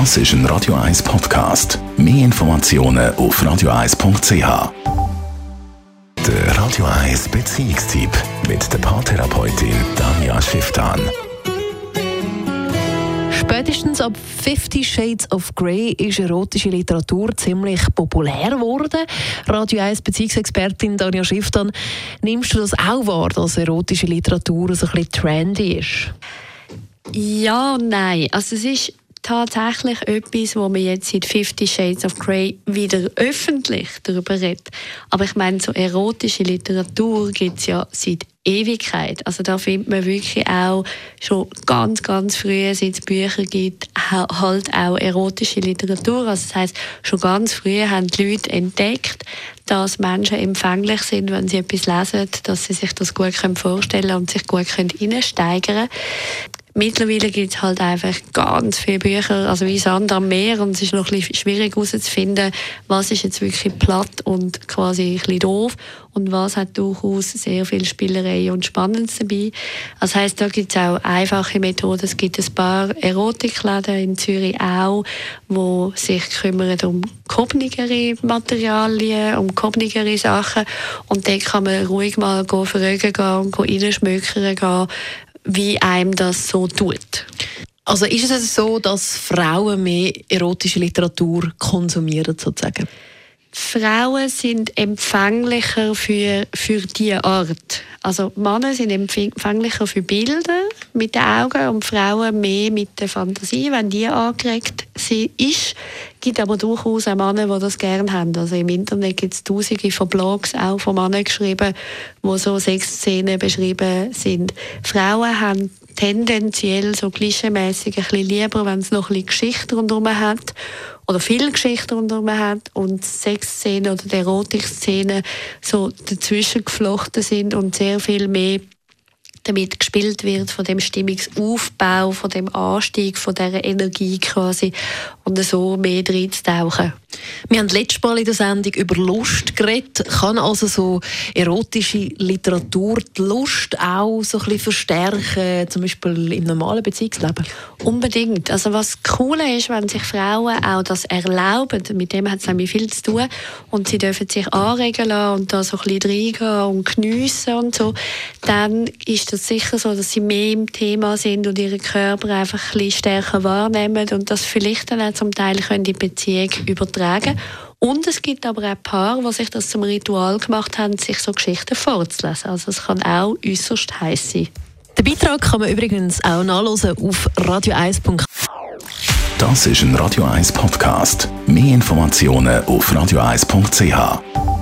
Das ist ein Radio 1 Podcast. Mehr Informationen auf radio1.ch. Der Radio 1 Beziehungstyp mit der Paartherapeutin Danja Schifftan. Spätestens ab Fifty Shades of Grey ist erotische Literatur ziemlich populär geworden. Radio 1 Beziehungsexpertin Danja Schifftan, nimmst du das auch wahr, dass erotische Literatur so ein bisschen trendy ist? Ja nein. Also es ist tatsächlich etwas, wo man jetzt seit Fifty Shades of Grey wieder öffentlich darüber redet. Aber ich meine, so erotische Literatur gibt es ja seit Ewigkeit. Also da findet man wirklich auch schon ganz, ganz früh, seit es Bücher gibt, halt auch erotische Literatur. Also das heißt, schon ganz früh haben die Leute entdeckt, dass Menschen empfänglich sind, wenn sie etwas lesen, dass sie sich das gut vorstellen können und sich gut reinsteigern können. Mittlerweile gibt es halt einfach ganz viele Bücher, also wie Sand am Meer und es ist noch ein bisschen schwierig herauszufinden, was ist jetzt wirklich platt und quasi ein bisschen doof und was hat durchaus sehr viel Spielerei und Spannendes dabei. Das heißt, da gibt es auch einfache Methoden. Es gibt ein paar Erotikläden in Zürich auch, wo sich kümmern um kognigere Materialien, um kognigere Sachen und dort kann man ruhig mal fragen gehen und reinschmökern gehen, wie einem das so tut. Also ist es also so, dass Frauen mehr erotische Literatur konsumieren sozusagen? Frauen sind empfänglicher für, für diese Art. Also Männer sind empfänglicher für Bilder mit den Augen und Frauen mehr mit der Fantasie, wenn die angeregt ist. gibt aber durchaus auch Männer, die das gerne haben. Also im Internet gibt es tausende von Blogs, auch von Männern geschrieben, wo so Sexszenen beschrieben sind. Frauen haben tendenziell so klischeemäßig ein bisschen lieber, wenn es noch ein bisschen Geschichte rundherum hat oder viel Geschichte rundherum hat und Sexszenen oder Erotikszenen so dazwischen geflochten sind und sehr viel mehr damit gespielt wird, von dem Stimmungsaufbau, von dem Anstieg, von dieser Energie quasi und so mehr reinzutauchen. Wir haben letztes Mal in der Sendung über Lust geredet. Kann also so erotische Literatur die Lust auch so ein bisschen verstärken, zum Beispiel im normalen Beziehungsleben? Unbedingt. Also was cool ist, wenn sich Frauen auch das erlauben, mit dem hat es nämlich viel zu tun, und sie dürfen sich anregen lassen und da so ein bisschen reingehen und geniessen und so, dann ist das sicher so, dass sie mehr im Thema sind und ihren Körper einfach ein bisschen stärker wahrnehmen und das vielleicht dann auch zum Teil können die Beziehung übertragen und es gibt aber auch Paare, die sich das zum Ritual gemacht haben, sich so Geschichten vorzulesen. Also es kann auch äußerst heiß sein. Den Beitrag kann man übrigens auch nachlesen auf radio1.ch. Das ist ein Radio 1 Podcast. Mehr Informationen auf radio1.ch.